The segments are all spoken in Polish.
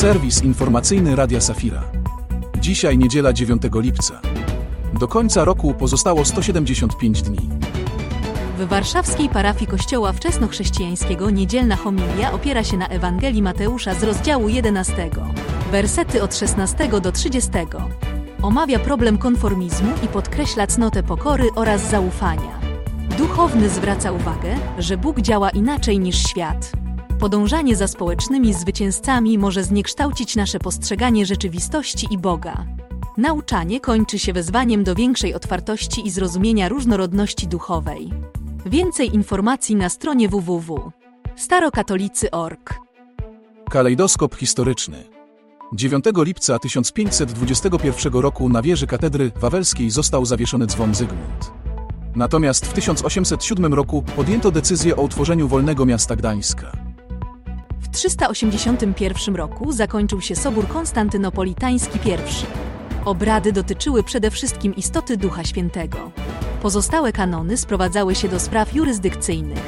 Serwis informacyjny Radia Safira. Dzisiaj niedziela 9 lipca. Do końca roku pozostało 175 dni. W warszawskiej parafii Kościoła Wczesnochrześcijańskiego niedzielna homilia opiera się na Ewangelii Mateusza z rozdziału 11, wersety od 16 do 30. Omawia problem konformizmu i podkreśla cnotę pokory oraz zaufania. Duchowny zwraca uwagę, że Bóg działa inaczej niż świat. Podążanie za społecznymi zwycięzcami może zniekształcić nasze postrzeganie rzeczywistości i Boga. Nauczanie kończy się wezwaniem do większej otwartości i zrozumienia różnorodności duchowej. Więcej informacji na stronie www. starokatolicy.org. Kalejdoskop historyczny. 9 lipca 1521 roku na wieży katedry wawelskiej został zawieszony dzwon Zygmunt. Natomiast w 1807 roku podjęto decyzję o utworzeniu wolnego miasta Gdańska. W 381 roku zakończył się Sobór Konstantynopolitański I. Obrady dotyczyły przede wszystkim istoty Ducha Świętego. Pozostałe kanony sprowadzały się do spraw jurysdykcyjnych.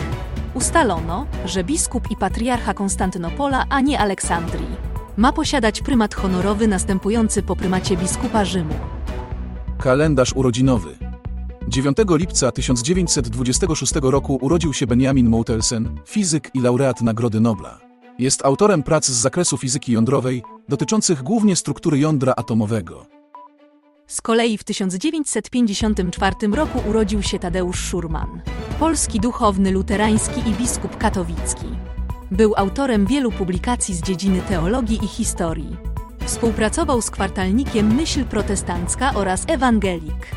Ustalono, że biskup i patriarcha Konstantynopola, a nie Aleksandrii, ma posiadać prymat honorowy następujący po prymacie biskupa Rzymu. Kalendarz urodzinowy. 9 lipca 1926 roku urodził się Benjamin Moutelsen, fizyk i laureat Nagrody Nobla. Jest autorem prac z zakresu fizyki jądrowej, dotyczących głównie struktury jądra atomowego. Z kolei w 1954 roku urodził się Tadeusz Szurman, polski duchowny luterański i biskup katowicki. Był autorem wielu publikacji z dziedziny teologii i historii. Współpracował z kwartalnikiem Myśl Protestancka oraz Ewangelik.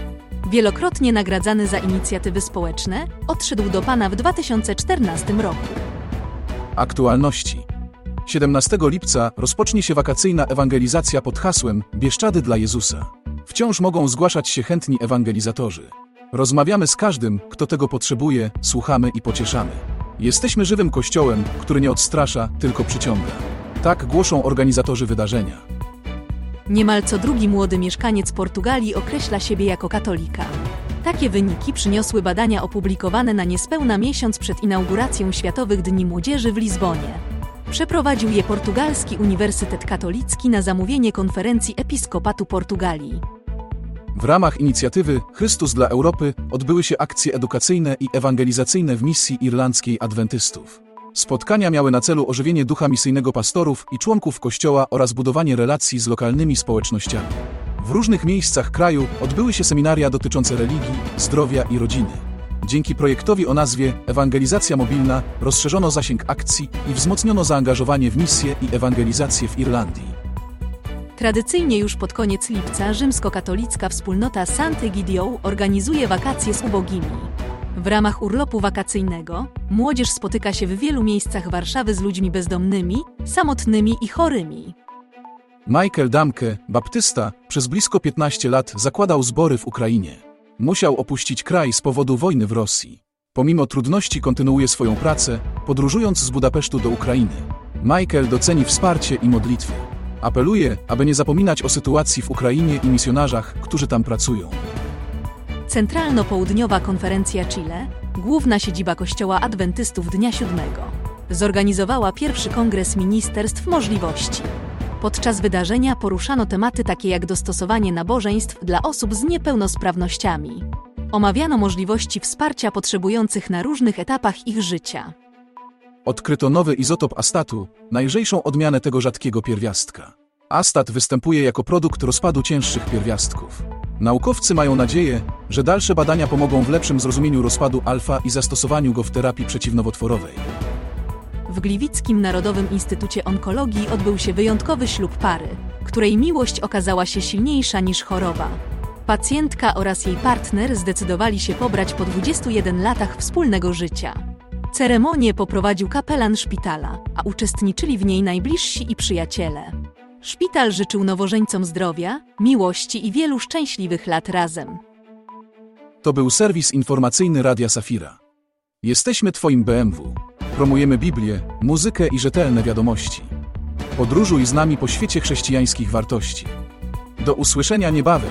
Wielokrotnie nagradzany za inicjatywy społeczne, odszedł do Pana w 2014 roku. Aktualności. 17 lipca rozpocznie się wakacyjna ewangelizacja pod hasłem Bieszczady dla Jezusa. Wciąż mogą zgłaszać się chętni ewangelizatorzy. Rozmawiamy z każdym, kto tego potrzebuje, słuchamy i pocieszamy. Jesteśmy żywym kościołem, który nie odstrasza, tylko przyciąga. Tak głoszą organizatorzy wydarzenia. Niemal co drugi młody mieszkaniec Portugalii określa siebie jako katolika. Takie wyniki przyniosły badania opublikowane na niespełna miesiąc przed inauguracją Światowych Dni Młodzieży w Lizbonie. Przeprowadził je Portugalski Uniwersytet Katolicki na zamówienie konferencji Episkopatu Portugalii. W ramach inicjatywy Chrystus dla Europy odbyły się akcje edukacyjne i ewangelizacyjne w misji irlandzkiej adwentystów. Spotkania miały na celu ożywienie ducha misyjnego pastorów i członków Kościoła oraz budowanie relacji z lokalnymi społecznościami. W różnych miejscach kraju odbyły się seminaria dotyczące religii, zdrowia i rodziny. Dzięki projektowi o nazwie Ewangelizacja Mobilna rozszerzono zasięg akcji i wzmocniono zaangażowanie w misję i ewangelizację w Irlandii. Tradycyjnie już pod koniec lipca rzymskokatolicka wspólnota Sant'Egidio organizuje wakacje z ubogimi. W ramach urlopu wakacyjnego młodzież spotyka się w wielu miejscach Warszawy z ludźmi bezdomnymi, samotnymi i chorymi. Michael Damke, baptysta, przez blisko 15 lat zakładał zbory w Ukrainie. Musiał opuścić kraj z powodu wojny w Rosji. Pomimo trudności kontynuuje swoją pracę, podróżując z Budapesztu do Ukrainy. Michael doceni wsparcie i modlitwy. Apeluje, aby nie zapominać o sytuacji w Ukrainie i misjonarzach, którzy tam pracują. Centralno-Południowa Konferencja Chile, główna siedziba Kościoła Adwentystów Dnia Siódmego, zorganizowała pierwszy kongres ministerstw możliwości. Podczas wydarzenia poruszano tematy takie jak dostosowanie nabożeństw dla osób z niepełnosprawnościami. Omawiano możliwości wsparcia potrzebujących na różnych etapach ich życia. Odkryto nowy izotop astatu, najlżejszą odmianę tego rzadkiego pierwiastka. Astat występuje jako produkt rozpadu cięższych pierwiastków. Naukowcy mają nadzieję, że dalsze badania pomogą w lepszym zrozumieniu rozpadu alfa i zastosowaniu go w terapii przeciwnowotworowej. W Gliwickim Narodowym Instytucie Onkologii odbył się wyjątkowy ślub pary, której miłość okazała się silniejsza niż choroba. Pacjentka oraz jej partner zdecydowali się pobrać po 21 latach wspólnego życia. Ceremonię poprowadził kapelan szpitala, a uczestniczyli w niej najbliżsi i przyjaciele. Szpital życzył nowożeńcom zdrowia, miłości i wielu szczęśliwych lat razem. To był serwis informacyjny Radia Safira. Jesteśmy Twoim BMW. Promujemy Biblię, muzykę i rzetelne wiadomości. Podróżuj z nami po świecie chrześcijańskich wartości. Do usłyszenia niebawem.